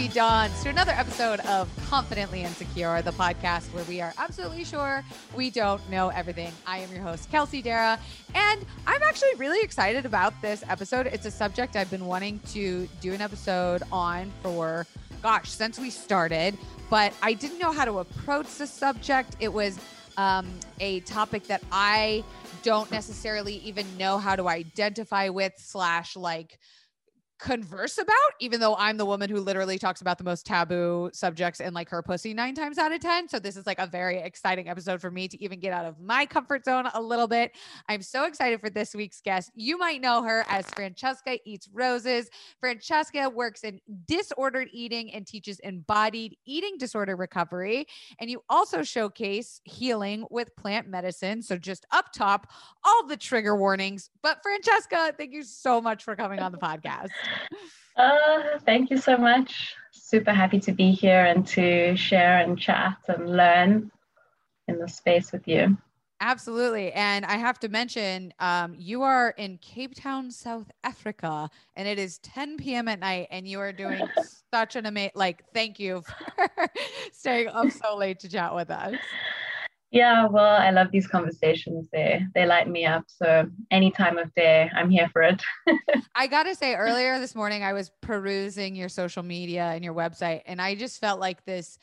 happy dawns to another episode of Confidently Insecure, the podcast where we are absolutely sure we don't know everything. I am your host, Kelsey Darragh, and I'm actually really excited about this episode. It's a subject I've been wanting to do an episode on for, gosh, since we started, but I didn't know how to approach the subject. It was um, a topic that I don't necessarily even know how to identify with, slash, like, converse about, even though I'm the woman who literally talks about the most taboo subjects in like her pussy nine times out of 10. So this is like a very exciting episode for me to even get out of my comfort zone a little bit. I'm so excited for this week's guest. You might know her as Francesca Eats Roses. Francesca works in disordered eating and teaches embodied eating disorder recovery. And you also showcase healing with plant medicine. So just up top, all the trigger warnings. But Francesca, thank you so much for coming on the podcast. Uh, thank you so much. Super happy to be here and to share and chat and learn in the space with you. Absolutely. And I have to mention, um, you are in Cape Town, South Africa, and it is 10 p.m. at night, and you are doing such an amazing, like, thank you for staying up so late to chat with us. Yeah, well, I love these conversations. They they light me up. So any time of day, I'm here for it. I gotta say, earlier this morning, I was perusing your social media and your website, and I just felt like this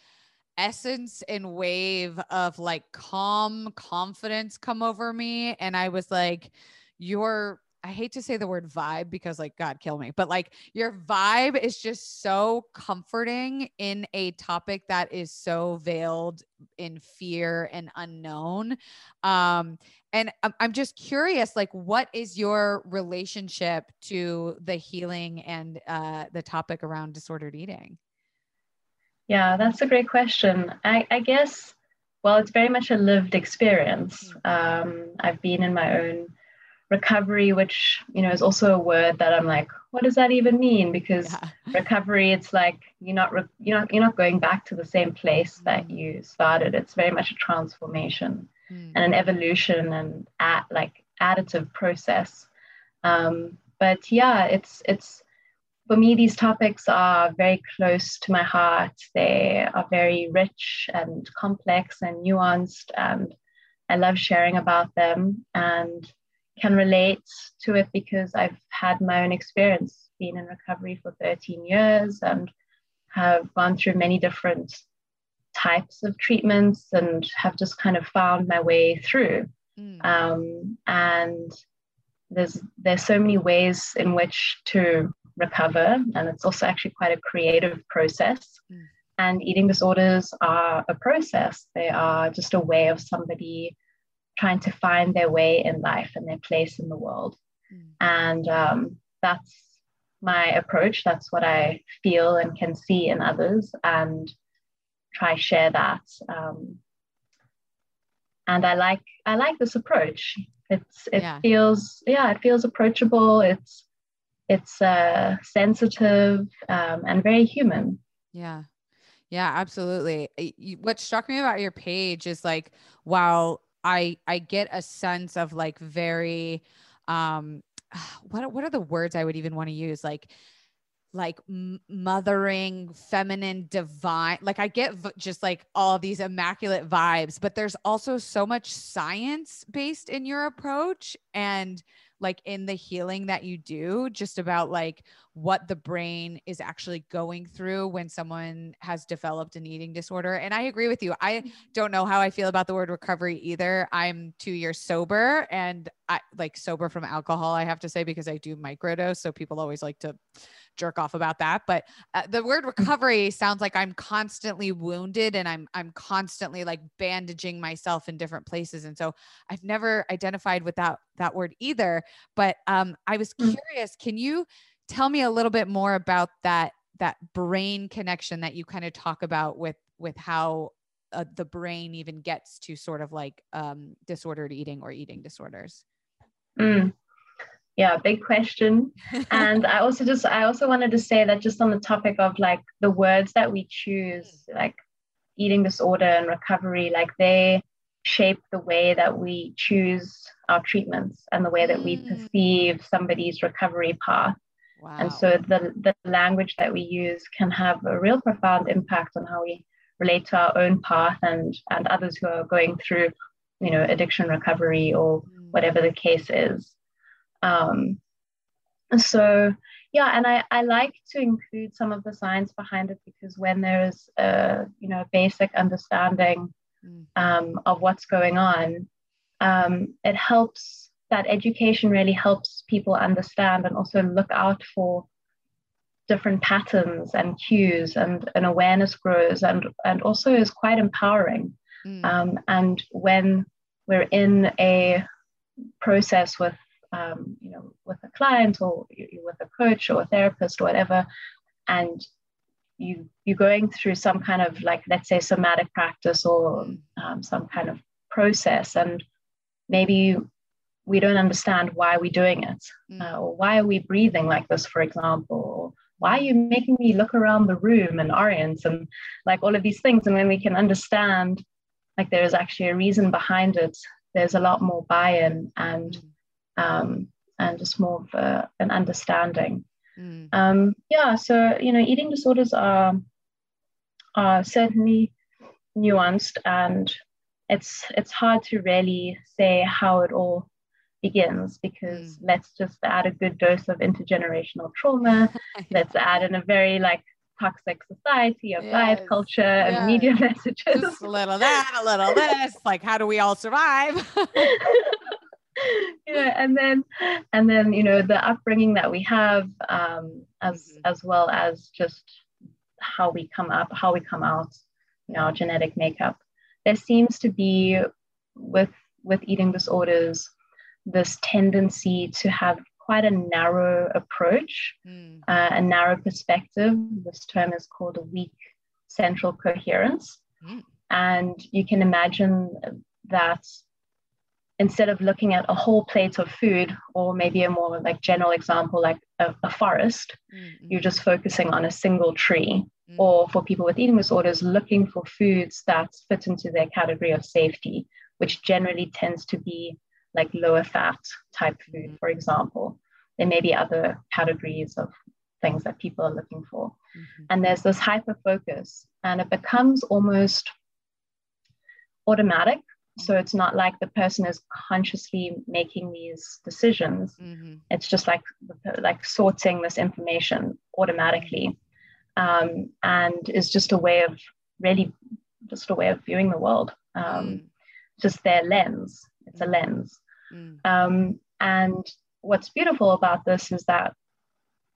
essence and wave of like calm confidence come over me, and I was like, "You're I hate to say the word vibe because like God kill me, but like your vibe is just so comforting in a topic that is so veiled in fear and unknown. Um and I'm just curious like what is your relationship to the healing and uh the topic around disordered eating? Yeah, that's a great question. I, I guess well, it's very much a lived experience. Mm. Um, I've been in my own recovery which you know is also a word that i'm like what does that even mean because yeah. recovery it's like you're not re- you're not you're not going back to the same place that mm. you started it's very much a transformation mm. and an evolution and at like additive process um, but yeah it's it's for me these topics are very close to my heart they are very rich and complex and nuanced and i love sharing about them and can relate to it because I've had my own experience, been in recovery for 13 years and have gone through many different types of treatments and have just kind of found my way through. Mm. Um, and there's there's so many ways in which to recover, and it's also actually quite a creative process. Mm. And eating disorders are a process. They are just a way of somebody trying to find their way in life and their place in the world. Mm. And um, that's my approach. That's what I feel and can see in others, and try share that. Um, and I like I like this approach. It's it yeah. feels yeah it feels approachable. It's it's uh, sensitive um, and very human. Yeah. Yeah, absolutely. What struck me about your page is like, while I I get a sense of like very um what what are the words I would even want to use? Like like mothering feminine divine like i get just like all these immaculate vibes but there's also so much science based in your approach and like in the healing that you do just about like what the brain is actually going through when someone has developed an eating disorder and i agree with you i mm-hmm. don't know how i feel about the word recovery either i'm two years sober and i like sober from alcohol i have to say because i do microdose so people always like to jerk off about that but uh, the word recovery sounds like i'm constantly wounded and i'm i'm constantly like bandaging myself in different places and so i've never identified with that that word either but um i was mm. curious can you tell me a little bit more about that that brain connection that you kind of talk about with with how uh, the brain even gets to sort of like um, disordered eating or eating disorders mm yeah big question and i also just i also wanted to say that just on the topic of like the words that we choose like eating disorder and recovery like they shape the way that we choose our treatments and the way that we mm. perceive somebody's recovery path Wow. And so the, the language that we use can have a real profound impact on how we relate to our own path and, and others who are going through, you know, addiction recovery or mm. whatever the case is. Um, so yeah, and I, I like to include some of the science behind it because when there's a you know basic understanding mm. um, of what's going on, um, it helps that education really helps people understand and also look out for different patterns and cues and an awareness grows and and also is quite empowering mm. um, and when we're in a process with um, you know with a client or with a coach or a therapist or whatever and you you're going through some kind of like let's say somatic practice or um, some kind of process and maybe we don't understand why we're doing it mm. uh, or why are we breathing like this for example or why are you making me look around the room and orient and like all of these things and when we can understand like there is actually a reason behind it there's a lot more buy-in and mm. Um, and just more of a, an understanding mm. um, yeah so you know eating disorders are are certainly nuanced and it's it's hard to really say how it all begins because mm. let's just add a good dose of intergenerational trauma. let's add in a very like toxic society of yes. diet culture yes. and media messages. Just a little that, a little this. Like, how do we all survive? yeah, and then and then you know the upbringing that we have, um, as mm-hmm. as well as just how we come up, how we come out, you know, genetic makeup. There seems to be with with eating disorders this tendency to have quite a narrow approach, mm. uh, a narrow perspective. This term is called a weak central coherence. Mm. And you can imagine that instead of looking at a whole plate of food, or maybe a more like general example, like a, a forest, mm-hmm. you're just focusing on a single tree. Mm. Or for people with eating disorders, looking for foods that fit into their category of safety, which generally tends to be like lower fat type food, mm-hmm. for example. There may be other categories of things that people are looking for. Mm-hmm. And there's this hyper focus, and it becomes almost automatic. So it's not like the person is consciously making these decisions. Mm-hmm. It's just like like sorting this information automatically, um, and is just a way of really just a way of viewing the world. Um, mm. Just their lens. It's a mm. lens. Mm. Um, and what's beautiful about this is that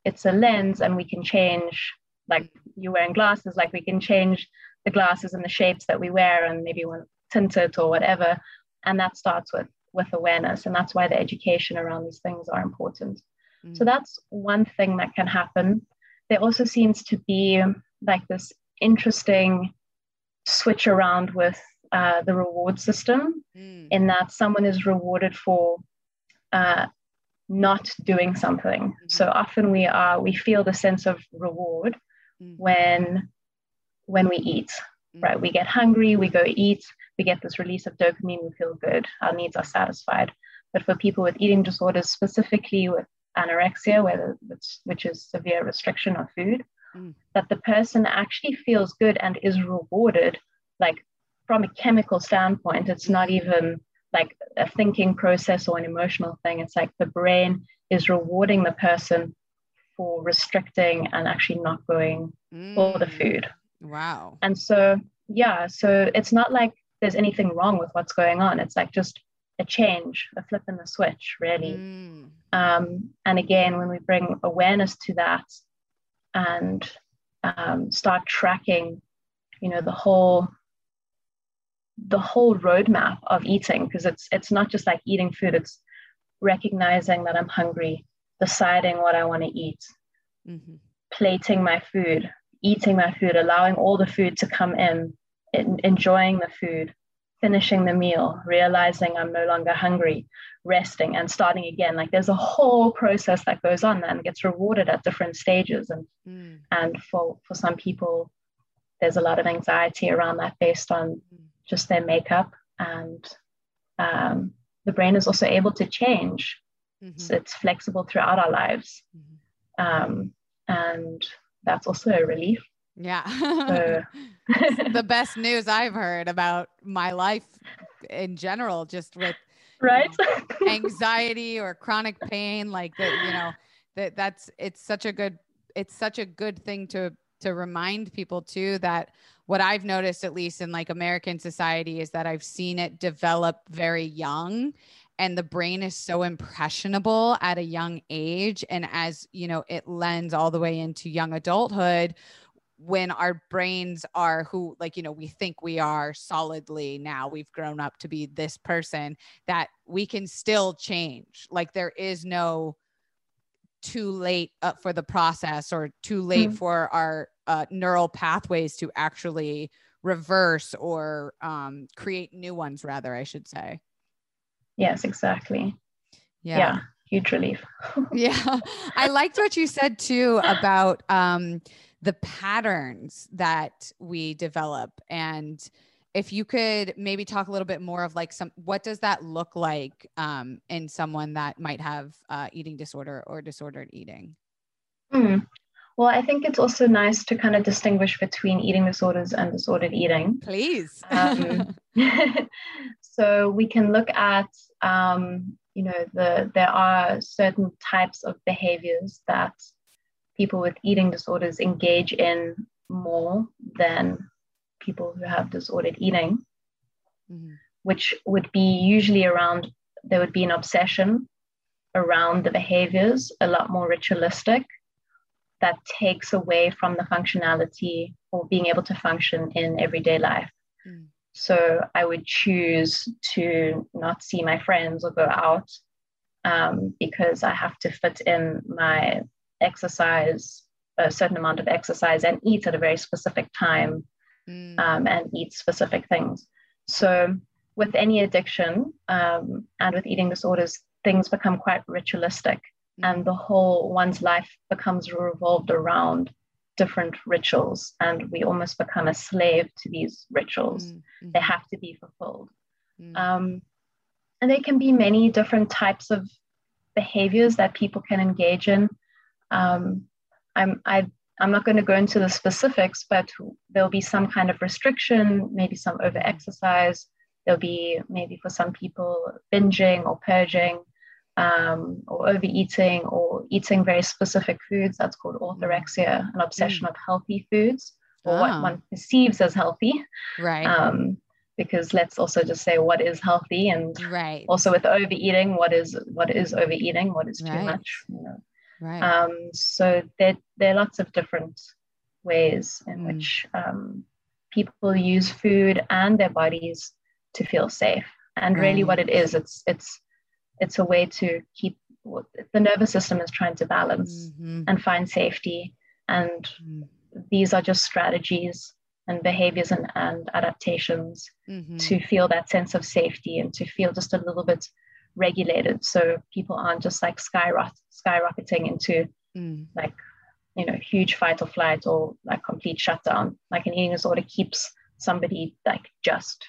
it's a lens and we can change, like you wearing glasses, like we can change the glasses and the shapes that we wear and maybe when tinted or whatever. And that starts with with awareness. And that's why the education around these things are important. Mm. So that's one thing that can happen. There also seems to be like this interesting switch around with uh, the reward system mm. in that someone is rewarded for uh, not doing something. Mm-hmm. So often we are we feel the sense of reward mm. when when we eat. Mm. Right, we get hungry, we go eat, we get this release of dopamine, we feel good, our needs are satisfied. But for people with eating disorders, specifically with anorexia, whether which is severe restriction of food, mm. that the person actually feels good and is rewarded like from a chemical standpoint, it's not even like a thinking process or an emotional thing. It's like the brain is rewarding the person for restricting and actually not going mm. for the food. Wow. And so, yeah, so it's not like there's anything wrong with what's going on. It's like just a change, a flip in the switch, really. Mm. Um, and again, when we bring awareness to that and um, start tracking, you know, the whole the whole roadmap of eating because it's it's not just like eating food it's recognizing that i'm hungry deciding what i want to eat mm-hmm. plating my food eating my food allowing all the food to come in, in enjoying the food finishing the meal realizing i'm no longer hungry resting and starting again like there's a whole process that goes on and gets rewarded at different stages and mm. and for for some people there's a lot of anxiety around that based on mm just their makeup. And um, the brain is also able to change. Mm-hmm. So it's flexible throughout our lives. Mm-hmm. Um, and that's also a relief. Yeah. Uh, so. the best news I've heard about my life in general, just with right you know, anxiety or chronic pain, like that, you know, that that's it's such a good it's such a good thing to to remind people too that what I've noticed, at least in like American society, is that I've seen it develop very young and the brain is so impressionable at a young age. And as you know, it lends all the way into young adulthood when our brains are who like you know we think we are solidly now we've grown up to be this person that we can still change like there is no too late uh, for the process or too late mm-hmm. for our uh, neural pathways to actually reverse or um, create new ones rather i should say yes exactly. Yeah, yeah huge relief. Yeah. I liked what you said too about um, the patterns that we develop. And if you could maybe talk a little bit more of like some what does that look like um, in someone that might have uh, eating disorder or disordered eating? Mm. Well i think it's also nice to kind of distinguish between eating disorders and disordered eating. Please. Um, so we can look at um, you know the there are certain types of behaviors that people with eating disorders engage in more than people who have disordered eating, mm-hmm. which would be usually around, there would be an obsession around the behaviors, a lot more ritualistic, that takes away from the functionality or being able to function in everyday life. Mm. So I would choose to not see my friends or go out um, because I have to fit in my exercise, a certain amount of exercise, and eat at a very specific time mm. um, and eat specific things. So, with any addiction um, and with eating disorders, things become quite ritualistic. And the whole one's life becomes revolved around different rituals, and we almost become a slave to these rituals. Mm. They mm-hmm. have to be fulfilled. Mm. Um, and there can be many different types of behaviors that people can engage in. Um, I'm, I I'm not going to go into the specifics, but there'll be some kind of restriction, maybe some over exercise. There'll be maybe for some people binging or purging um, or overeating or eating very specific foods. That's called orthorexia, an obsession mm. of healthy foods or oh. what ah. one perceives as healthy. Right. Um, because let's also just say what is healthy and right. also with overeating, what is what is overeating, what is too right. much. You know. Right. Um, so there, there are lots of different ways in mm. which um, people use food and their bodies to feel safe. And right. really, what it is, it's it's it's a way to keep the nervous system is trying to balance mm-hmm. and find safety. And mm. these are just strategies and behaviors and, and adaptations mm-hmm. to feel that sense of safety and to feel just a little bit regulated so people aren't just like skyrocket, skyrocketing into mm. like you know huge fight or flight or like complete shutdown like an eating disorder keeps somebody like just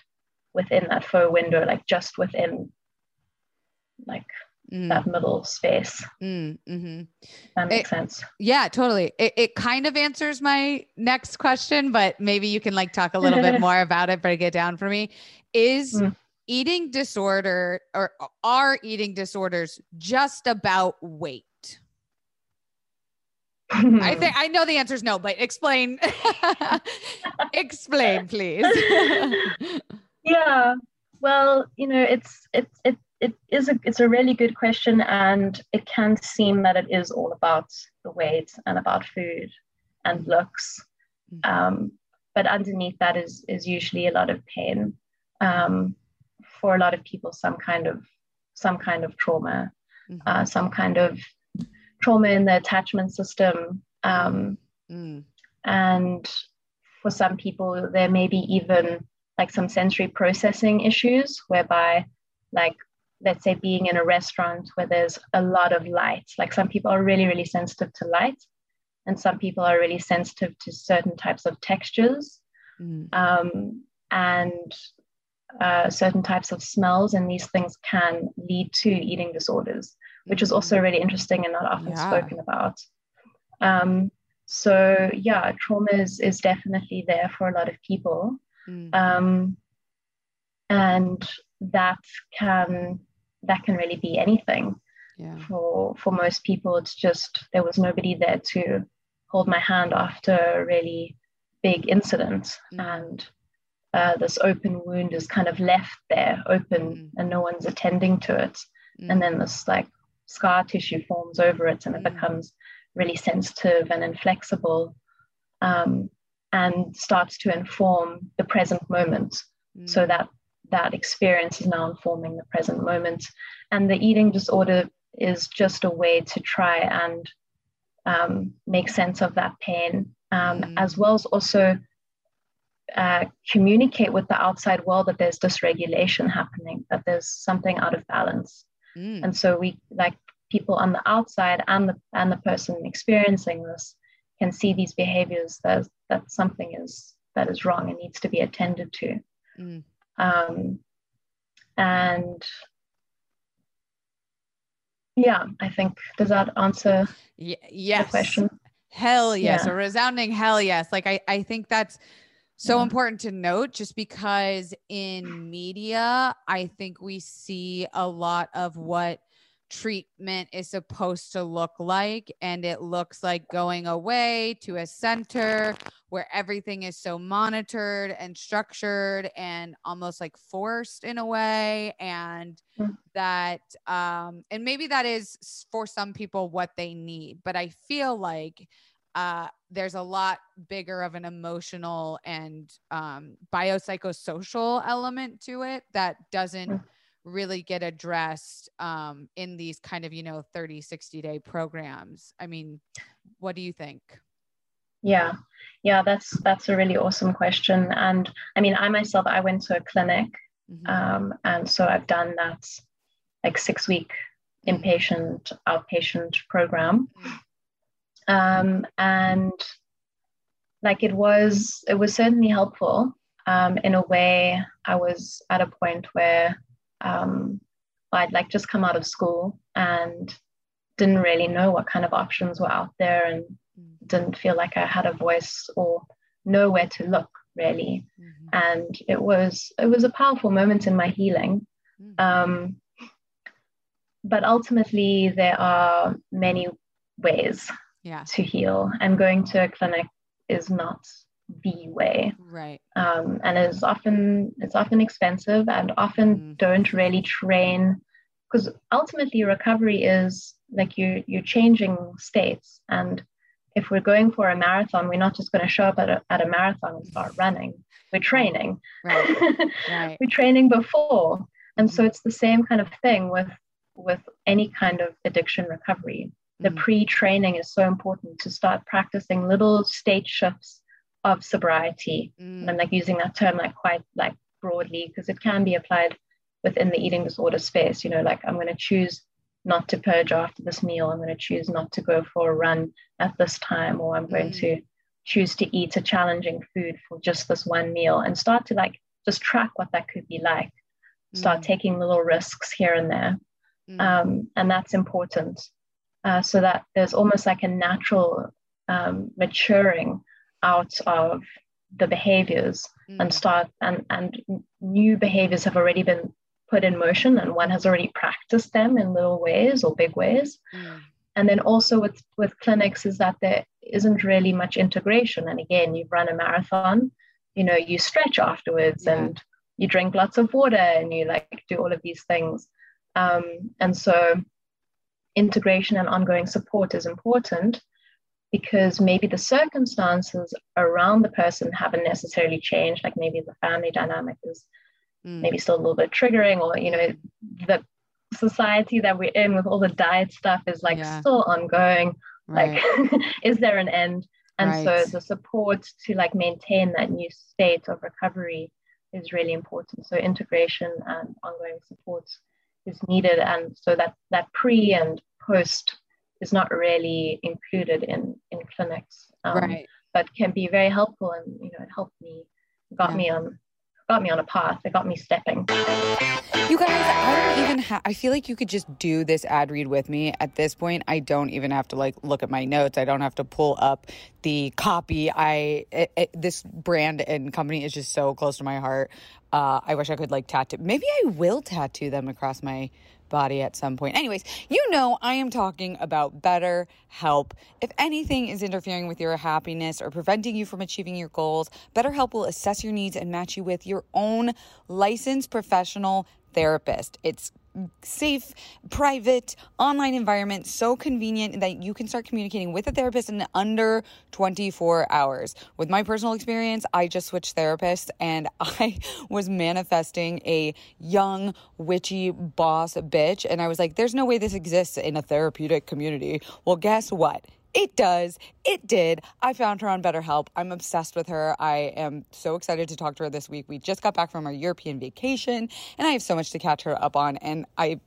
within that faux window like just within like mm. that middle space mm, mm-hmm. that makes it, sense yeah totally it, it kind of answers my next question but maybe you can like talk a little bit more about it break it down for me is mm eating disorder or are eating disorders just about weight? I think I know the answer is no, but explain. explain, please. yeah. Well, you know, it's it's it it is a it's a really good question, and it can seem that it is all about the weight and about food and looks, mm-hmm. um, but underneath that is is usually a lot of pain. Um, for a lot of people some kind of some kind of trauma, mm-hmm. uh, some kind of trauma in the attachment system. Um, mm. And for some people, there may be even like some sensory processing issues, whereby, like, let's say being in a restaurant where there's a lot of light, like some people are really, really sensitive to light, and some people are really sensitive to certain types of textures. Mm. Um, and uh, certain types of smells, and these things can lead to eating disorders, which is also mm-hmm. really interesting and not often yeah. spoken about. Um, so yeah, trauma is is definitely there for a lot of people, mm. um, and that can that can really be anything. Yeah. For for most people, it's just there was nobody there to hold my hand after a really big incident, mm. and uh, this open wound is kind of left there open, mm. and no one's attending to it, mm. and then this like scar tissue forms over it, and it mm. becomes really sensitive and inflexible, um, and starts to inform the present moment. So mm. that that experience is now informing the present moment. And the eating disorder is just a way to try and um, make sense of that pain, um, mm. as well as also uh, communicate with the outside world that there's dysregulation happening, that there's something out of balance. Mm. And so we like people on the outside and the and the person experiencing this can see these behaviors that that something is that is wrong and needs to be attended to. Mm. Um, and yeah, I think does that answer y- yes. the question? Hell yes, yeah. a resounding hell yes. Like I, I think that's so yeah. important to note just because in media, I think we see a lot of what treatment is supposed to look like. And it looks like going away to a center where everything is so monitored and structured and almost like forced in a way. And mm. that, um, and maybe that is for some people what they need. But I feel like, uh, there's a lot bigger of an emotional and um, biopsychosocial element to it that doesn't mm really get addressed um, in these kind of you know 30 60 day programs. I mean what do you think? Yeah. Yeah that's that's a really awesome question. And i mean i myself i went to a clinic mm-hmm. um, and so i've done that like six week inpatient outpatient program. Mm-hmm. um, and like it was it was certainly helpful. Um, in a way i was at a point where um, I'd like just come out of school and didn't really know what kind of options were out there and mm. didn't feel like I had a voice or know where to look really. Mm-hmm. And it was it was a powerful moment in my healing. Mm. Um, but ultimately, there are many ways yeah. to heal, and going to a clinic is not the way right um, and is often it's often expensive and often mm. don't really train because ultimately recovery is like you you're changing states and if we're going for a marathon we're not just going to show up at a, at a marathon and start running we're training right. Right. we're training before and so it's the same kind of thing with with any kind of addiction recovery the mm. pre-training is so important to start practicing little state shifts of sobriety. Mm. And I'm like using that term like quite like broadly because it can be applied within the eating disorder space. You know, like I'm going to choose not to purge after this meal. I'm going to choose not to go for a run at this time, or I'm going mm. to choose to eat a challenging food for just this one meal and start to like just track what that could be like. Start mm. taking little risks here and there. Mm. Um, and that's important. Uh, so that there's almost like a natural um, maturing out of the behaviors mm. and start and and new behaviors have already been put in motion and one has already practiced them in little ways or big ways mm. and then also with with clinics is that there isn't really much integration and again you run a marathon you know you stretch afterwards yeah. and you drink lots of water and you like do all of these things um, and so integration and ongoing support is important because maybe the circumstances around the person haven't necessarily changed like maybe the family dynamic is mm. maybe still a little bit triggering or you know the society that we're in with all the diet stuff is like yeah. still ongoing right. like is there an end and right. so the support to like maintain that new state of recovery is really important so integration and ongoing support is needed and so that that pre and post is not really included in in clinics um, right but can be very helpful and you know it helped me got yeah. me on got me on a path. It got me stepping. You guys, I don't even have, I feel like you could just do this ad read with me. At this point, I don't even have to like look at my notes. I don't have to pull up the copy. I, it, it, this brand and company is just so close to my heart. Uh, I wish I could like tattoo, maybe I will tattoo them across my body at some point. Anyways, you know, I am talking about better help. If anything is interfering with your happiness or preventing you from achieving your goals, BetterHelp will assess your needs and match you with your own licensed professional therapist. It's safe, private, online environment, so convenient that you can start communicating with a therapist in under 24 hours. With my personal experience, I just switched therapists and I was manifesting a young, witchy boss bitch. And I was like, there's no way this exists in a therapeutic community. Well, guess what? It does. It did. I found her on BetterHelp. I'm obsessed with her. I am so excited to talk to her this week. We just got back from our European vacation and I have so much to catch her up on and I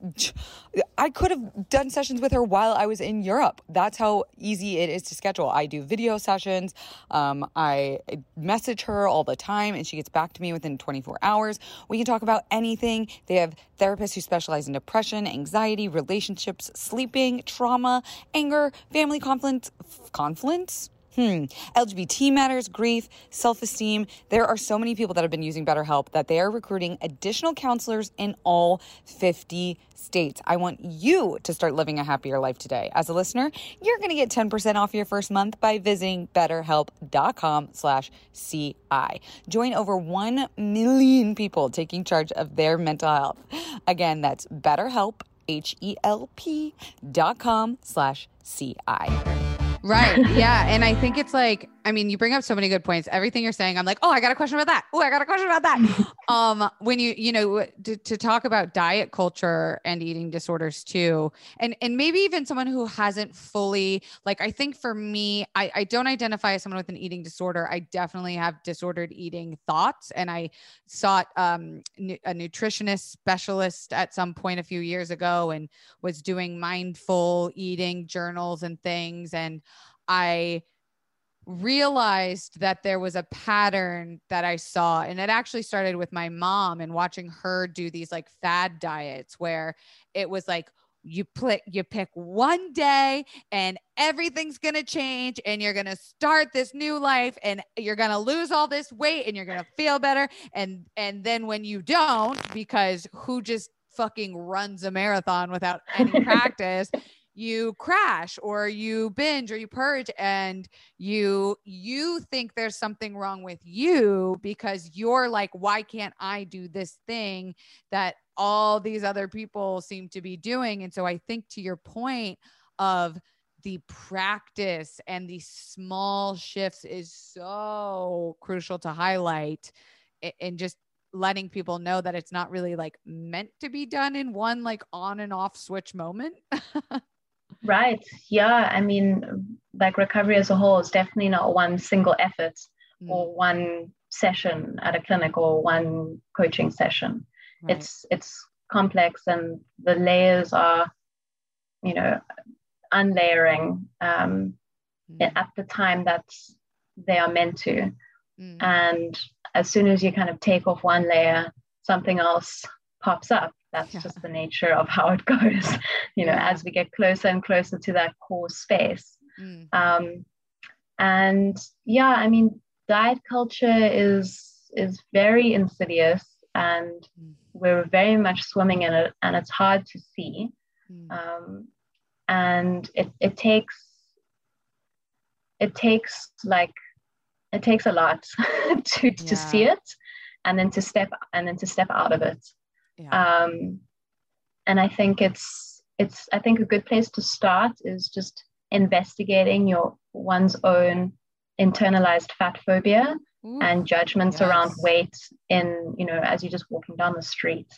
I could have done sessions with her while I was in Europe. That's how easy it is to schedule. I do video sessions. Um, I message her all the time and she gets back to me within 24 hours. We can talk about anything. They have therapists who specialize in depression, anxiety, relationships, sleeping, trauma, anger, family conflict conflict, conflicts, Hmm. LGBT matters, grief, self esteem. There are so many people that have been using BetterHelp that they are recruiting additional counselors in all 50 states. I want you to start living a happier life today. As a listener, you're going to get 10% off your first month by visiting betterhelp.com slash CI. Join over 1 million people taking charge of their mental health. Again, that's betterhelp, H-E-L-P dot com slash CI. Right. Yeah. And I think it's like, I mean, you bring up so many good points. Everything you're saying, I'm like, oh, I got a question about that. Oh, I got a question about that. um, when you, you know, to, to talk about diet culture and eating disorders too, and and maybe even someone who hasn't fully, like, I think for me, I, I don't identify as someone with an eating disorder. I definitely have disordered eating thoughts, and I sought um, a nutritionist specialist at some point a few years ago, and was doing mindful eating journals and things, and I realized that there was a pattern that I saw. And it actually started with my mom and watching her do these like fad diets where it was like, you pick you pick one day and everything's going to change and you're going to start this new life and you're going to lose all this weight and you're going to feel better and and then when you don't because who just fucking runs a marathon without any practice you crash or you binge or you purge and you you think there's something wrong with you because you're like why can't i do this thing that all these other people seem to be doing? And so i think to your point of the practice and the small shifts is so crucial to highlight and just letting people know that it's not really like meant to be done in one like on and off switch moment Right. Yeah. I mean, like recovery as a whole is definitely not one single effort mm. or one session at a clinic or one coaching session. Right. It's it's complex and the layers are, you know, unlayering um, mm. at the time that they are meant to. Mm. And as soon as you kind of take off one layer, something else pops up that's yeah. just the nature of how it goes you know yeah. as we get closer and closer to that core space mm. um, and yeah i mean diet culture is is very insidious and mm. we're very much swimming in it and it's hard to see mm. um, and it, it takes it takes like it takes a lot to, yeah. to see it and then to step and then to step out of it yeah. Um, and I think it's it's I think a good place to start is just investigating your one's own internalized fat phobia Ooh, and judgments yes. around weight in you know as you're just walking down the street.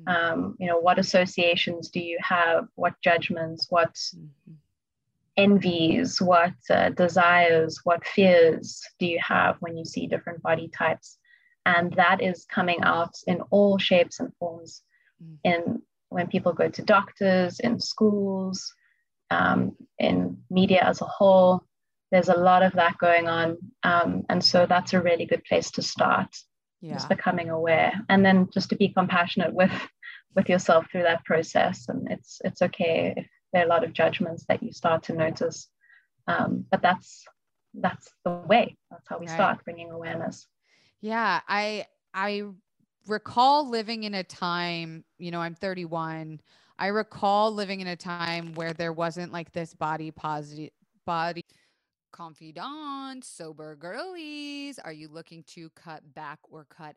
Mm-hmm. Um, you know what associations do you have? What judgments? What mm-hmm. envies? What uh, desires? What fears do you have when you see different body types? And that is coming out in all shapes and forms mm. in when people go to doctors in schools um, in media as a whole. There's a lot of that going on. Um, and so that's a really good place to start yeah. just becoming aware. And then just to be compassionate with with yourself through that process. And it's it's okay if there are a lot of judgments that you start to notice. Um, but that's that's the way. That's how we right. start bringing awareness yeah i i recall living in a time you know i'm 31 i recall living in a time where there wasn't like this body positive body confidant, sober girlies. Are you looking to cut back or cut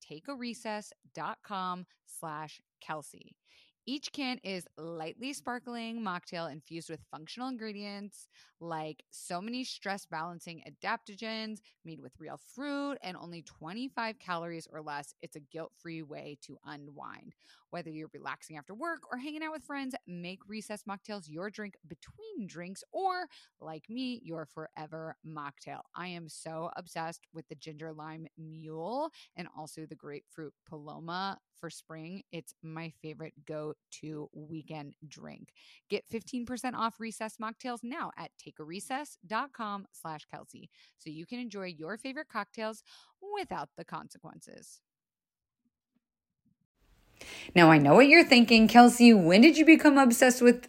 takearecess.com slash Kelsey. Each can is lightly sparkling mocktail infused with functional ingredients like so many stress balancing adaptogens made with real fruit and only 25 calories or less. It's a guilt free way to unwind. Whether you're relaxing after work or hanging out with friends, make recess mocktails your drink between drinks or, like me, your forever mocktail. I am so obsessed with the ginger lime mule and also the grapefruit paloma for spring. It's my favorite go to mm-hmm. weekend drink. Get 15% off recess mocktails now at takearecess.com slash Kelsey so you can enjoy your favorite cocktails without the consequences. Now, I know what you're thinking, Kelsey. When did you become obsessed with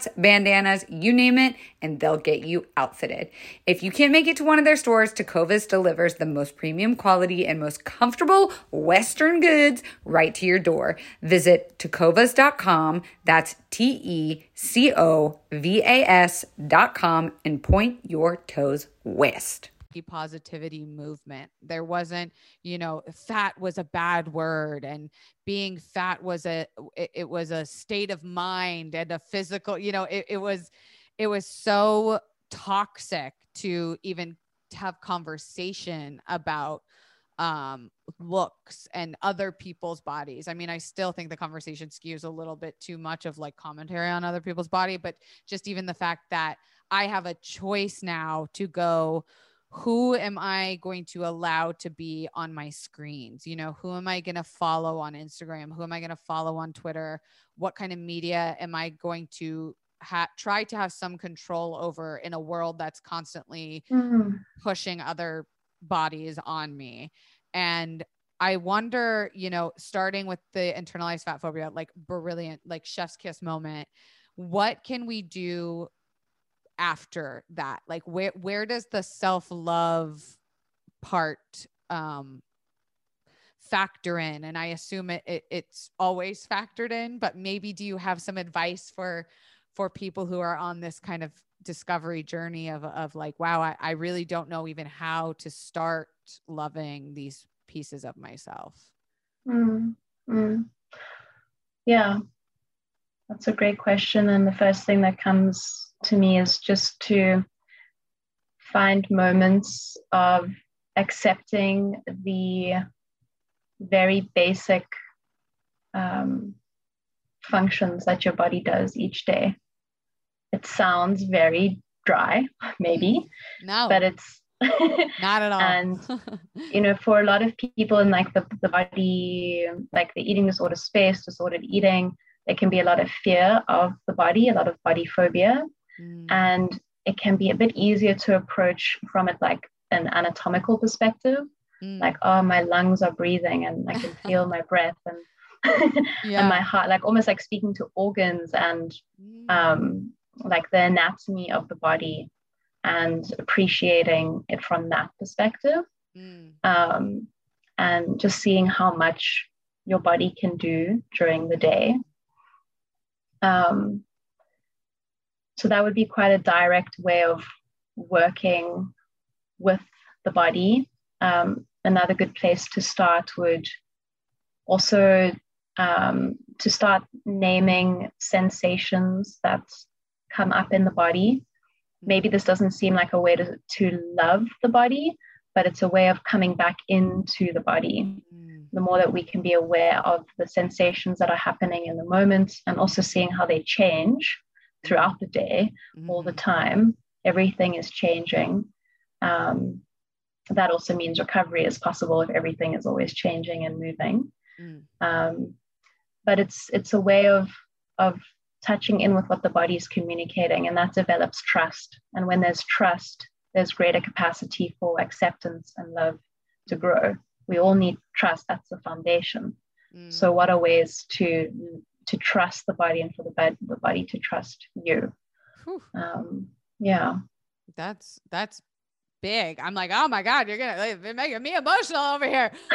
hats, bandanas, you name it, and they'll get you outfitted. If you can't make it to one of their stores, Tecovas delivers the most premium quality and most comfortable Western goods right to your door. Visit tecovas.com. That's T E C O V A S.com and point your toes west positivity movement. There wasn't, you know, fat was a bad word and being fat was a it, was a state of mind and a physical, you know, it, it was it was so toxic to even have conversation about um looks and other people's bodies. I mean, I still think the conversation skews a little bit too much of like commentary on other people's body, but just even the fact that I have a choice now to go who am I going to allow to be on my screens? You know, who am I going to follow on Instagram? Who am I going to follow on Twitter? What kind of media am I going to ha- try to have some control over in a world that's constantly mm. pushing other bodies on me? And I wonder, you know, starting with the internalized fat phobia, like brilliant, like chef's kiss moment, what can we do after that? Like where where does the self-love part um factor in? And i assume it, it, it's always factored in but maybe do you have some advice for for people who are on this kind of discovery journey of of like wow i, I really don't know even how to start loving these pieces of myself? Mm, yeah that's a great question and the first thing that comes to me is just to find moments of accepting the very basic um, functions that your body does each day. It sounds very dry, maybe, no. but it's Not at all. and you know, for a lot of people in like the, the body, like the eating disorder space, disordered eating, there can be a lot of fear of the body, a lot of body phobia. Mm. And it can be a bit easier to approach from it like an anatomical perspective. Mm. Like, oh, my lungs are breathing and I can feel my breath and yeah. and my heart, like almost like speaking to organs and mm. um, like the anatomy of the body and appreciating it from that perspective. Mm. Um, and just seeing how much your body can do during the day. Um, so that would be quite a direct way of working with the body. Um, another good place to start would also um, to start naming sensations that come up in the body. Maybe this doesn't seem like a way to, to love the body, but it's a way of coming back into the body. The more that we can be aware of the sensations that are happening in the moment and also seeing how they change throughout the day, mm. all the mm. time, everything is changing. Um, that also means recovery is possible if everything is always changing and moving. Mm. Um, but it's it's a way of of touching in with what the body is communicating, and that develops trust. And when there's trust, there's greater capacity for acceptance and love to grow. We all need trust. That's the foundation. Mm. So, what are ways to to trust the body and for the bed the body to trust you? Um, yeah, that's that's big. I'm like, oh my god, you're gonna you're making me emotional over here.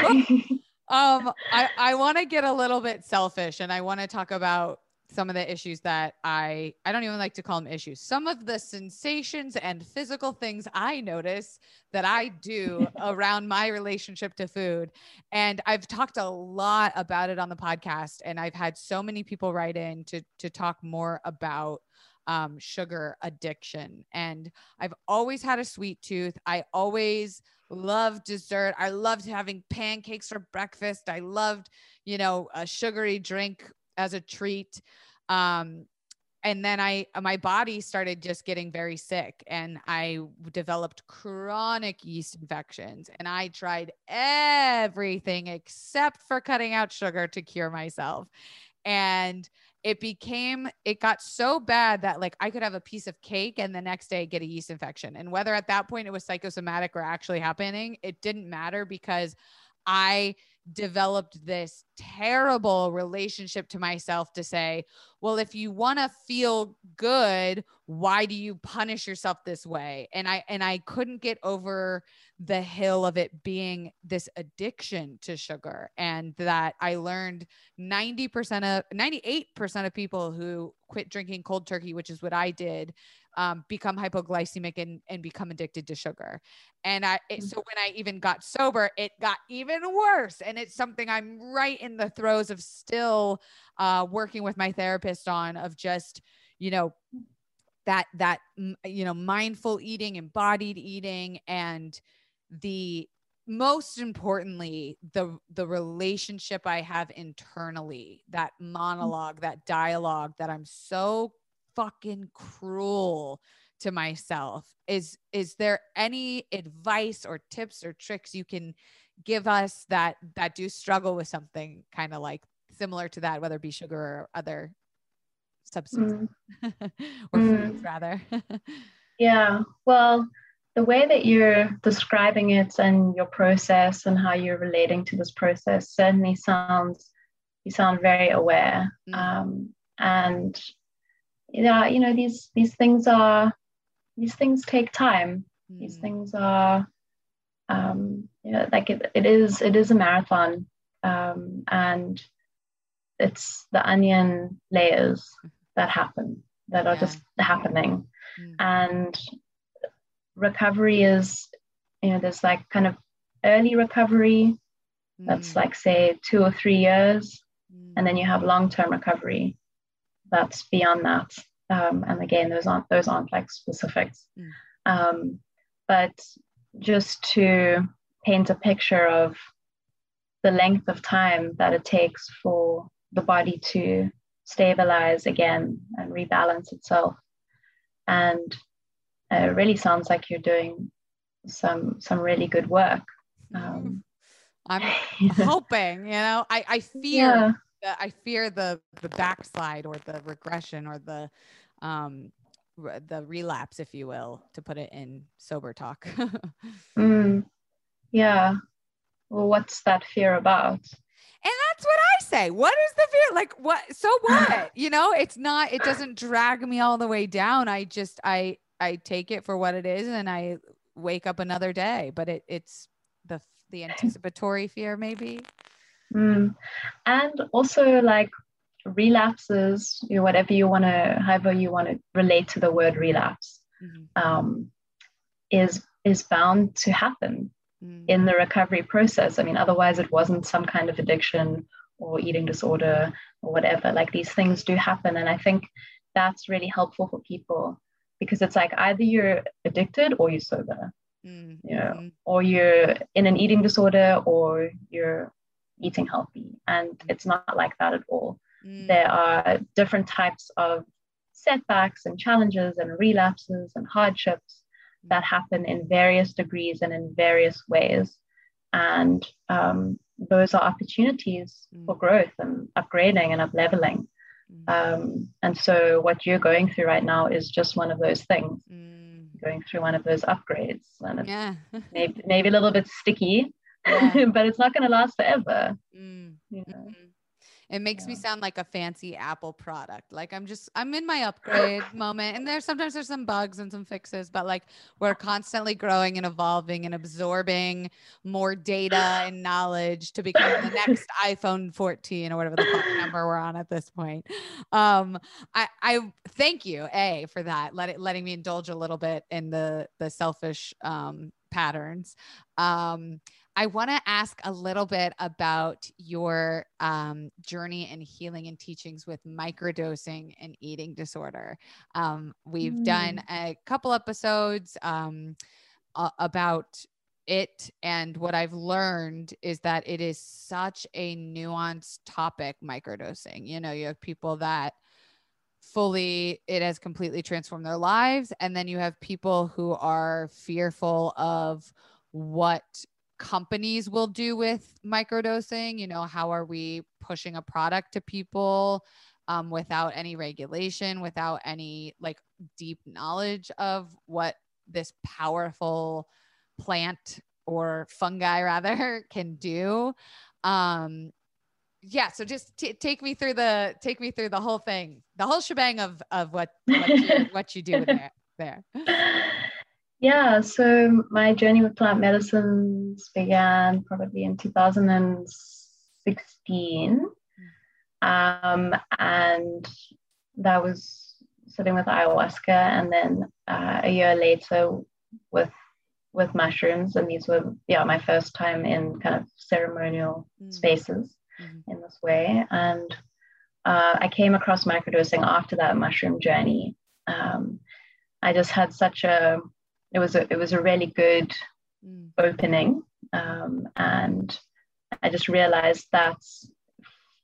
um, I I want to get a little bit selfish, and I want to talk about some of the issues that I I don't even like to call them issues. Some of the sensations and physical things I notice that I do around my relationship to food. And I've talked a lot about it on the podcast and I've had so many people write in to to talk more about um, sugar addiction. And I've always had a sweet tooth. I always loved dessert. I loved having pancakes for breakfast. I loved, you know, a sugary drink as a treat. Um, and then I, my body started just getting very sick and I developed chronic yeast infections. And I tried everything except for cutting out sugar to cure myself. And it became it got so bad that like I could have a piece of cake and the next day get a yeast infection. And whether at that point it was psychosomatic or actually happening, it didn't matter because I developed this terrible relationship to myself to say, well, if you want to feel good, why do you punish yourself this way? And I and I couldn't get over the hill of it being this addiction to sugar and that I learned 90% of 98% of people who quit drinking cold turkey, which is what I did, um, become hypoglycemic and, and become addicted to sugar. And I, it, so when I even got sober, it got even worse. And it's something I'm right in the throes of still uh, working with my therapist on of just, you know, that, that, you know, mindful eating, embodied eating, and the most importantly the the relationship i have internally that monologue that dialogue that i'm so fucking cruel to myself is is there any advice or tips or tricks you can give us that that do struggle with something kind of like similar to that whether it be sugar or other substances mm. or mm. foods rather yeah well the way that you're describing it and your process and how you're relating to this process certainly sounds you sound very aware mm. um, and yeah, you know, these these things are these things take time. Mm. These things are um, you know, like it, it is it is a marathon. Um, and it's the onion layers that happen that are yeah. just happening. Mm. And recovery is, you know, there's like kind of early recovery that's mm. like say two or three years mm. and then you have long-term recovery that's beyond that. Um, and again, those aren't those aren't like specifics. Mm. Um, but just to paint a picture of the length of time that it takes for the body to stabilize again and rebalance itself. And it really sounds like you're doing some some really good work. Um, I'm hoping, you know, I, I fear yeah. The, I fear the the backslide or the regression or the um the relapse, if you will, to put it in sober talk. mm, yeah. Well, what's that fear about? And that's what I say. What is the fear? Like what so what? you know, it's not it doesn't drag me all the way down. I just I I take it for what it is and I wake up another day, but it it's the the anticipatory fear maybe. Mm. And also like relapses, you know, whatever you want to, however you want to relate to the word relapse, mm-hmm. um, is is bound to happen mm. in the recovery process. I mean, otherwise it wasn't some kind of addiction or eating disorder or whatever. Like these things do happen, and I think that's really helpful for people because it's like either you're addicted or you're sober, mm. you know, mm-hmm. or you're in an eating disorder or you're eating healthy, and mm. it's not like that at all. Mm. There are different types of setbacks and challenges and relapses and hardships that happen in various degrees and in various ways. And um, those are opportunities mm. for growth and upgrading and upleveling. Mm. Um, and so, what you're going through right now is just one of those things. Mm. Going through one of those upgrades, and it's yeah. maybe maybe a little bit sticky, yeah. but it's not going to last forever. Mm. You know? Mm-hmm. It makes yeah. me sound like a fancy Apple product. Like I'm just I'm in my upgrade moment and there's sometimes there's some bugs and some fixes, but like we're constantly growing and evolving and absorbing more data and knowledge to become the next iPhone 14 or whatever the fuck number we're on at this point. Um I I thank you A for that. Let it letting me indulge a little bit in the the selfish um patterns. Um I want to ask a little bit about your um, journey and healing and teachings with microdosing and eating disorder. Um, we've mm. done a couple episodes um, about it, and what I've learned is that it is such a nuanced topic, microdosing. You know, you have people that fully it has completely transformed their lives and then you have people who are fearful of what companies will do with microdosing? You know how are we pushing a product to people um, without any regulation without any like deep knowledge of what this powerful plant or fungi rather can do? Um yeah so just t- take me through the take me through the whole thing the whole shebang of of what what you, what you do there there Yeah, so my journey with plant medicines began probably in 2016. Um, and that was sitting with ayahuasca, and then uh, a year later with with mushrooms. And these were, yeah, my first time in kind of ceremonial mm. spaces mm-hmm. in this way. And uh, I came across microdosing after that mushroom journey. Um, I just had such a it was a it was a really good mm. opening, um, and I just realized that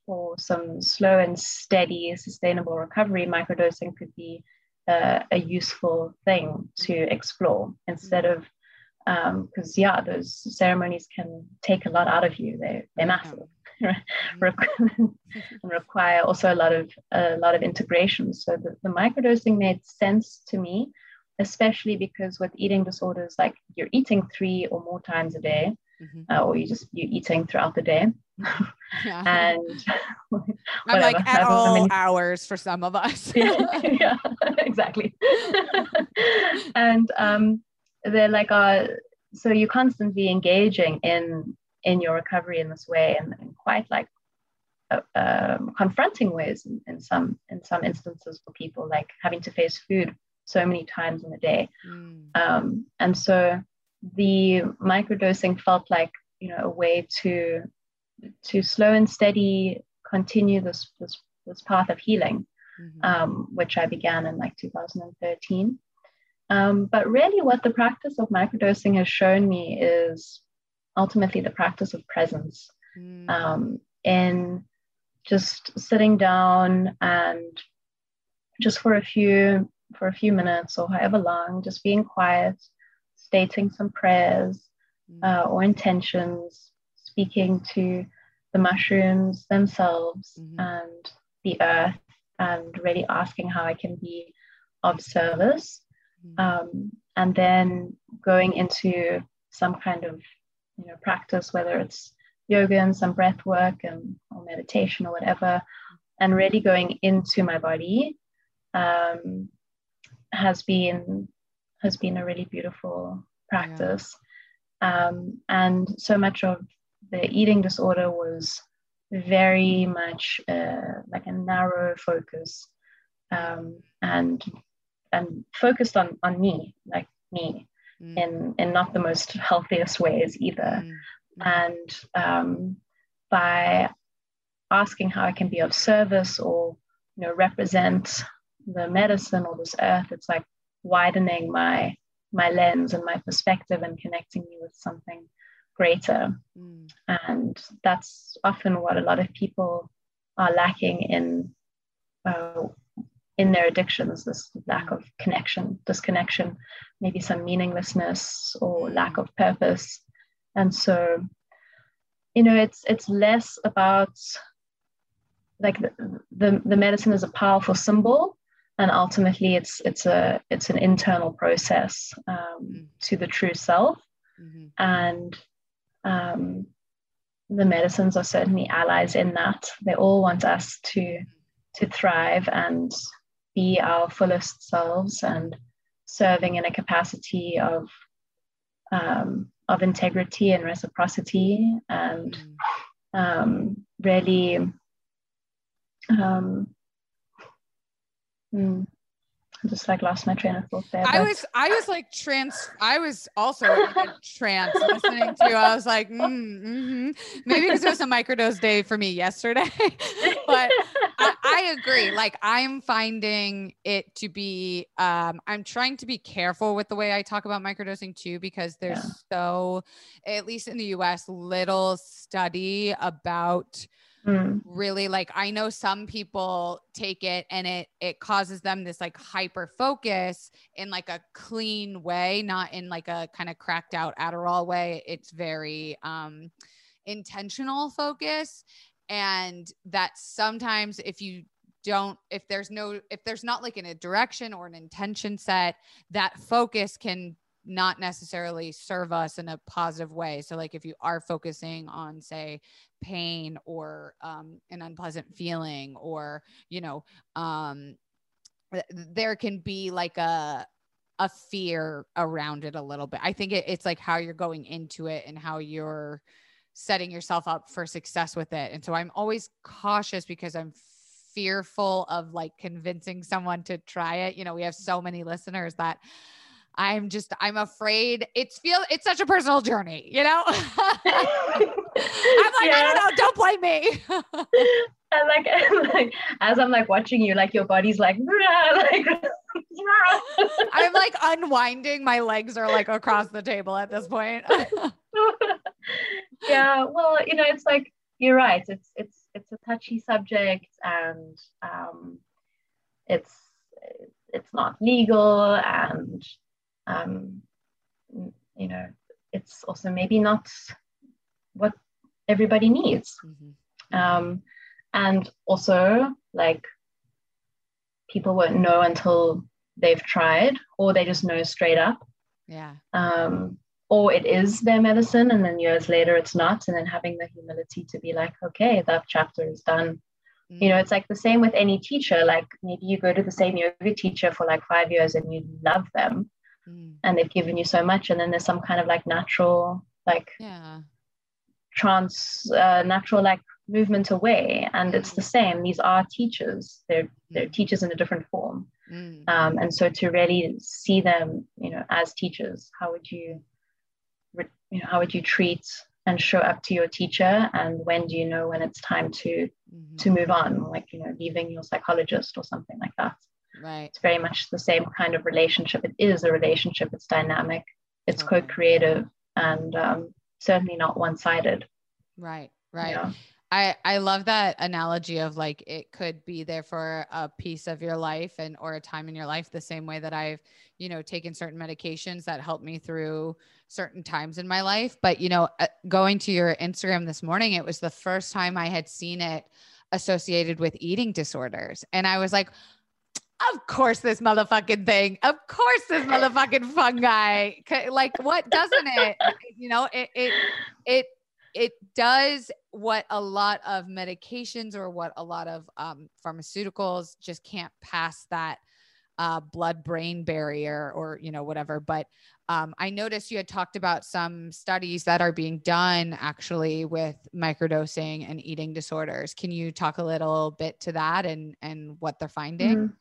for some slow and steady, sustainable recovery, microdosing could be uh, a useful thing to explore instead of because um, yeah, those ceremonies can take a lot out of you. They they're massive. Mm-hmm. require also a lot of a lot of integration. So the, the microdosing made sense to me especially because with eating disorders, like you're eating three or more times a day, mm-hmm. uh, or you just you're eating throughout the day. Yeah. and I'm like at all many... hours for some of us. yeah, yeah, exactly. and um, they're like, uh, so you're constantly engaging in in your recovery in this way, and, and quite like uh, um, confronting ways in, in, some in some instances for people, like having to face food so many times in a day. Mm. Um, and so the microdosing felt like you know a way to to slow and steady continue this this, this path of healing, mm-hmm. um, which I began in like 2013. Um, but really, what the practice of microdosing has shown me is ultimately the practice of presence mm. um, in just sitting down and just for a few for a few minutes or however long, just being quiet, stating some prayers Mm. uh, or intentions, speaking to the mushrooms themselves Mhm. and the earth, and really asking how I can be of service. Mm. Um, and then going into some kind of you know practice, whether it's yoga and some breath work and or meditation or whatever, and really going into my body um, has been has been a really beautiful practice. Um, and so much of the eating disorder was very much uh, like a narrow focus um, and and focused on on me, like me, Mm. in in not the most healthiest ways either Mm. and um, by asking how I can be of service or you know represent the medicine or this earth, it's like widening my my lens and my perspective and connecting me with something greater. Mm. And that's often what a lot of people are lacking in uh, in their addictions. This lack of connection, disconnection, maybe some meaninglessness or lack of purpose. And so, you know, it's it's less about like the, the, the medicine is a powerful symbol and ultimately it's it's a it's an internal process um, Mm. to the true self Mhm. and um, the medicines are certainly allies in that they all want us to to thrive and be our fullest selves and serving in a capacity of um, of integrity and reciprocity and Mm. um, really hmm, I just like lost my train of thought there. I was I was like trans I was also in trance listening to I was like mm, mhm. maybe because it was a microdose day for me yesterday but I, I agree like I'm finding it to be um I'm trying to be careful with the way I talk about microdosing too because there's Yeah. so at least in the US little study about Hmm, really like i know some people take it and it it causes them this like hyper focus in like a clean way not in like a kind of cracked out adderall way. It's very um intentional focus. And that sometimes if you don't if there's no if there's not like in a direction or an intention set that focus can not necessarily serve us in a positive way. So like if you are focusing on say pain or um, an unpleasant feeling or you know um, th- there can be like a a fear around it a little bit. I think it, it's like how you're going into it and how you're setting yourself up for success with it. And so i'm always cautious because i'm fearful of like convincing someone to try it. You know we have so many listeners that i'm just i'm afraid it's feel it's such a personal journey you know i'm like i don't know don't blame me and like, and like as I'm like watching you, like your body's like, like i'm like unwinding my legs are like across the table at this point yeah. Well, you know, it's like you're right. It's it's it's a touchy subject, and um, it's it's not legal, and um, you know, it's also maybe not what everybody needs. Mhm. um, and also like people won't know until they've tried or they just know straight up. Yeah. Um, or it is their medicine and then years later it's not. And then having the humility to be like okay that chapter is done. You know it's like the same with any teacher. Like maybe you go to the same yoga teacher for like five years and you love them Mm. and they've given you so much and then there's some kind of like natural like yeah. trans uh, natural like movement away and it's the same. These are teachers. They're they're teachers in a different form. Mm. um, and so to really see them you know as teachers how would you you know how would you treat and show up to your teacher and when do you know when it's time to Mhm. to move on? Like you know leaving your psychologist or something like that right. It's very much the same kind of relationship. It is a relationship. It's dynamic. It's Totally. co-creative and um, certainly not one-sided. Right right. You know? I I love that analogy of like it could be there for a piece of your life and or a time in your life the same way that I've, you know, taken certain medications that help me through certain times in my life, but you know, uh, going to your Instagram this morning, it was the first time I had seen it associated with eating disorders. And I was like, of course this motherfucking thing. Of course this motherfucking fungi. Like what doesn't it? You know it it it it does what a lot of medications or what a lot of um, pharmaceuticals just can't pass that uh, blood brain barrier or you know whatever. But um, i noticed you had talked about some studies that are being done actually with microdosing and eating disorders. Can you talk a little bit to that and and what they're finding? Mm-hmm.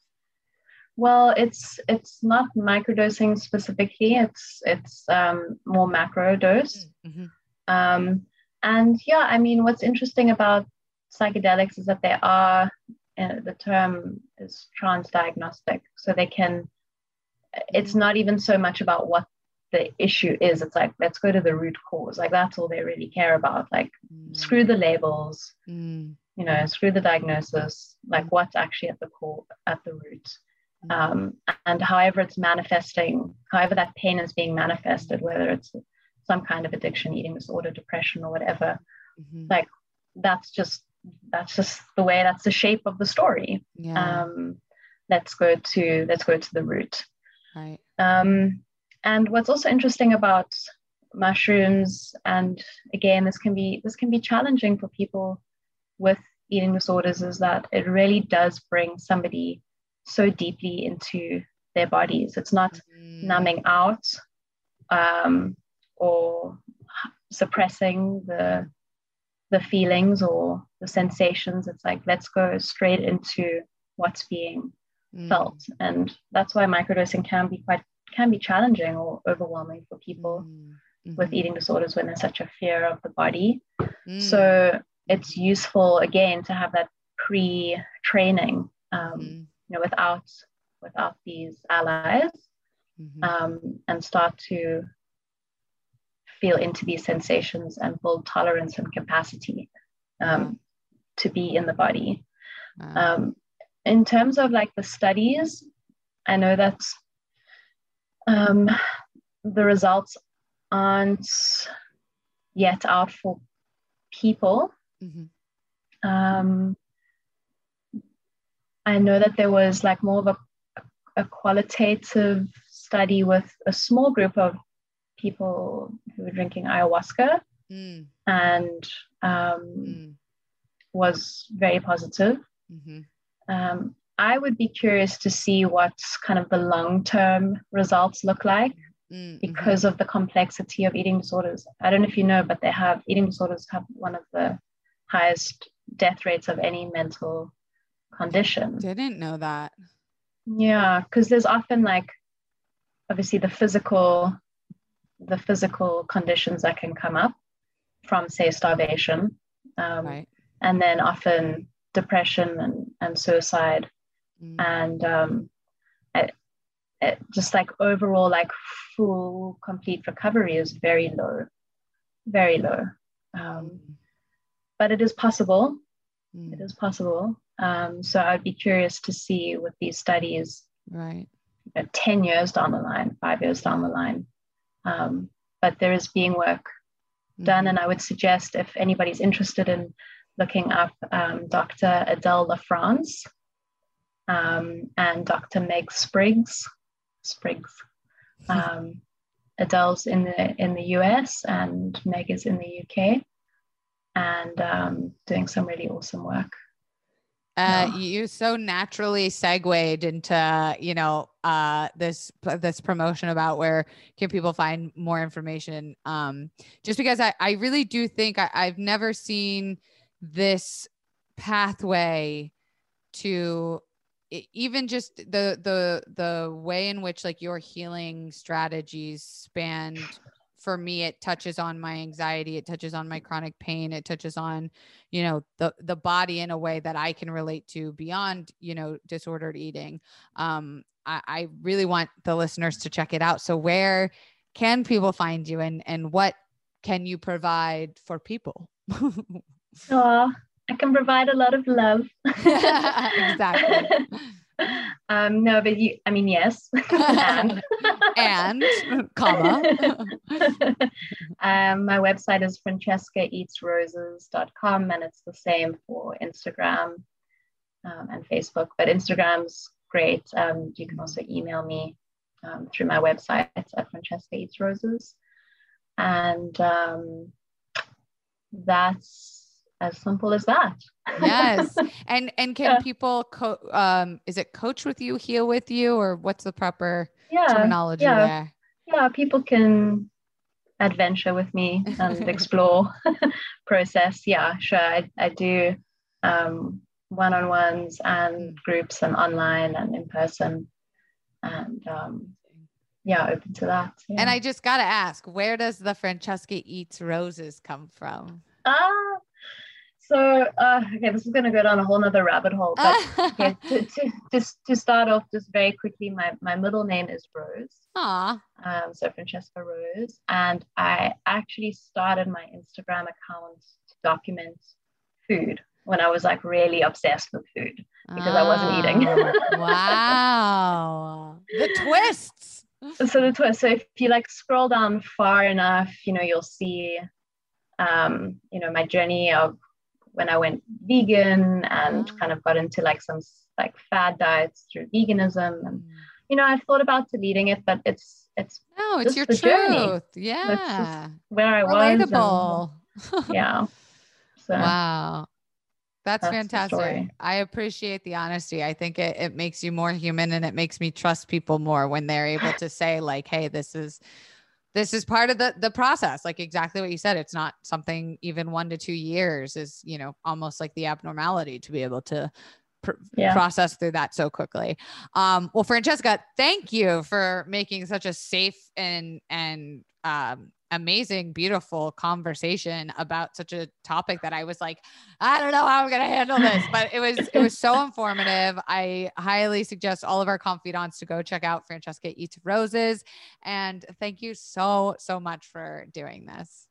Well it's it's not microdosing specifically it's it's um, more macro dose mm-hmm. um, and yeah, I mean, what's interesting about psychedelics is that they are, uh, the term is transdiagnostic. So they can, it's not even so much about what the issue is. It's like, let's go to the root cause. Like, that's all they really care about. Like, mm. screw the labels, mm. you know, screw the diagnosis, like, what's actually at the core, at the root. Um, and however it's manifesting, however that pain is being manifested, whether it's some kind of addiction, eating disorder, depression, or whatever. Mm-hmm. Like that's just that's just the way that's the shape of the story. Yeah. Um, let's go to let's go to the root. Right. Um, and what's also interesting about mushrooms, and again, this can be this can be challenging for people with eating disorders, is that it really does bring somebody so deeply into their bodies. It's not mm. numbing out. Um, or suppressing the the feelings or the sensations it's like let's go straight into what's being mm. felt and that's why microdosing can be quite can be challenging or overwhelming for people mm. mm-hmm. with eating disorders when there's such a fear of the body mm. so it's useful again to have that pre-training um, mm. You know without without these allies mm-hmm. um, and start to feel into these sensations and build tolerance and capacity um, to be in the body. Um, in terms of like the studies, I know that um, the results aren't yet out for people. Mm-hmm. Um, I know that there was like more of a, a qualitative study with a small group of people who were drinking ayahuasca mm. and um, mm. was very positive. Mm-hmm. Um, I would be curious to see what kind of the long term results look like mm-hmm. because of the complexity of eating disorders. I don't know if you know, but they have eating disorders have one of the highest death rates of any mental condition. Didn't know that. Yeah, because there's often like obviously the physical the physical conditions that can come up from, say, starvation, um, right. and then often depression and, and suicide, mm. and um, it, it just like overall, like full, complete recovery is very low, very low. Um, mm. But it is possible. Mm. It is possible. Um, so I'd be curious to see with these studies, right, you know, ten years down the line, five years down the line, um, but there is being work done, mm-hmm. and I would suggest if anybody's interested in looking up um, Dr. Adele LaFrance um, and Dr. Meg Spriggs. Spriggs. Um, Adele's in the in the US and Meg is in the UK, and um, doing some really awesome work. Uh, you so naturally segued into you know uh, this this promotion about where can people find more information. Um, just because I, I really do think I, I've never seen this pathway to even just the the the way in which like your healing strategies spanned for me it touches on my anxiety it touches on my chronic pain it touches on you know the the body in a way that i can relate to beyond you know disordered eating um I, I really want the listeners to check it out so where can people find you and and what can you provide for people Oh, I can provide a lot of love. exactly. um, no, but you, I mean, yes. and, and, comma. um, my website is francescaeatsroses.com and it's the same for Instagram um, and Facebook, but Instagram's great. Um, you can also email me um, through my website at Francesca Eats Roses. And um, that's as simple as that. yes. And and can yeah. people co- um is it coach with you, heal with you, or what's the proper yeah, terminology yeah. there? Yeah, people can adventure with me and explore process. Yeah, sure. I, I do um one-on-ones and groups and online and in person. And um yeah, open to that. Yeah. And I just gotta ask, where does the Francesca Eats Roses come from? Ah, so uh, okay, this is gonna go down a whole nother rabbit hole. But okay, to, to, just to start off, just very quickly, my my middle name is Rose. Ah. Um, so Francesca Rose, and I actually started my Instagram account to document food when I was like really obsessed with food because I wasn't eating. Oh, wow, the twists. So the twist. So if you like scroll down far enough, you know you'll see, um, you know, my journey of when I went vegan and mm. kind of got into like some like fad diets through veganism and mm. you know I've thought about deleting it but it's it's no it's your truth journey. yeah where I Relatable. was and, yeah so wow that's, that's fantastic. I appreciate the honesty. I think it, it makes you more human and it makes me trust people more when they're able to say, like, hey, this is this is part of the the process like exactly what you said it's not something even one to two years is you know almost like the abnormality to be able to pr- yeah. process through that so quickly um well francesca thank you for making such a safe and and um amazing, beautiful conversation about such a topic that I was like, I don't know how I'm going to handle this, but it was, it was so informative. I highly suggest all of our confidants to go check out Francesca Eats Roses. And thank you so, so much for doing this.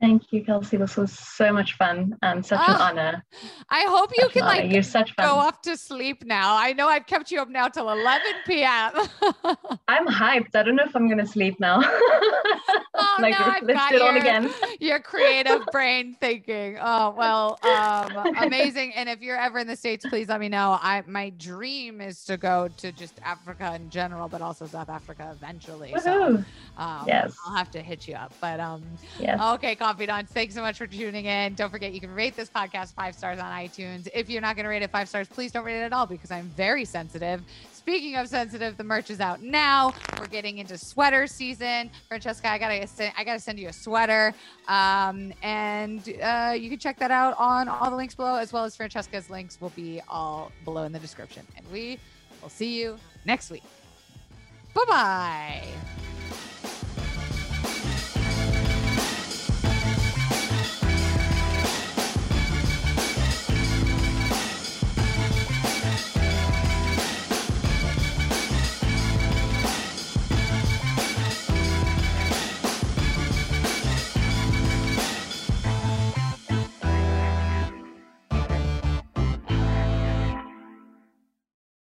Thank you, Kelsey. This was so much fun and such an ah, honor. I hope you such can like You're such fun. go off to sleep now. I know I've kept you up now till 11 p.m. I'm hyped. I don't know if I'm going to sleep now. oh, like, no, I've let's do it all again. your creative brain thinking. Oh, well, um, amazing. And if you're ever in the States, please let me know. I My dream is to go to just Africa in general, but also South Africa eventually. So um, yes. I'll have to hit you up. But um, yes. okay, Thanks so much for tuning in. Don't forget, you can rate this podcast five stars on iTunes. If you're not going to rate it five stars, please don't rate it at all because I'm very sensitive. Speaking of sensitive, the merch is out now. We're getting into sweater season. Francesca, I gotta send, I gotta send you a sweater, um, and uh, you can check that out on all the links below, as well as Francesca's links will be all below in the description. And we will see you next week. Bye bye.